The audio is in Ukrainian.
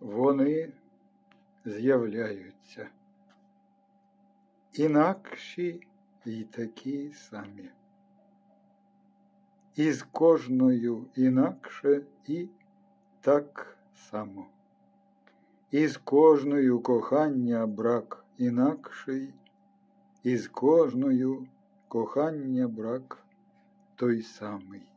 вони з'являються. Інакші й такі самі. І з кожною інакше і так само. І з кожною кохання брак інакший, і з кожною кохання брак той самий.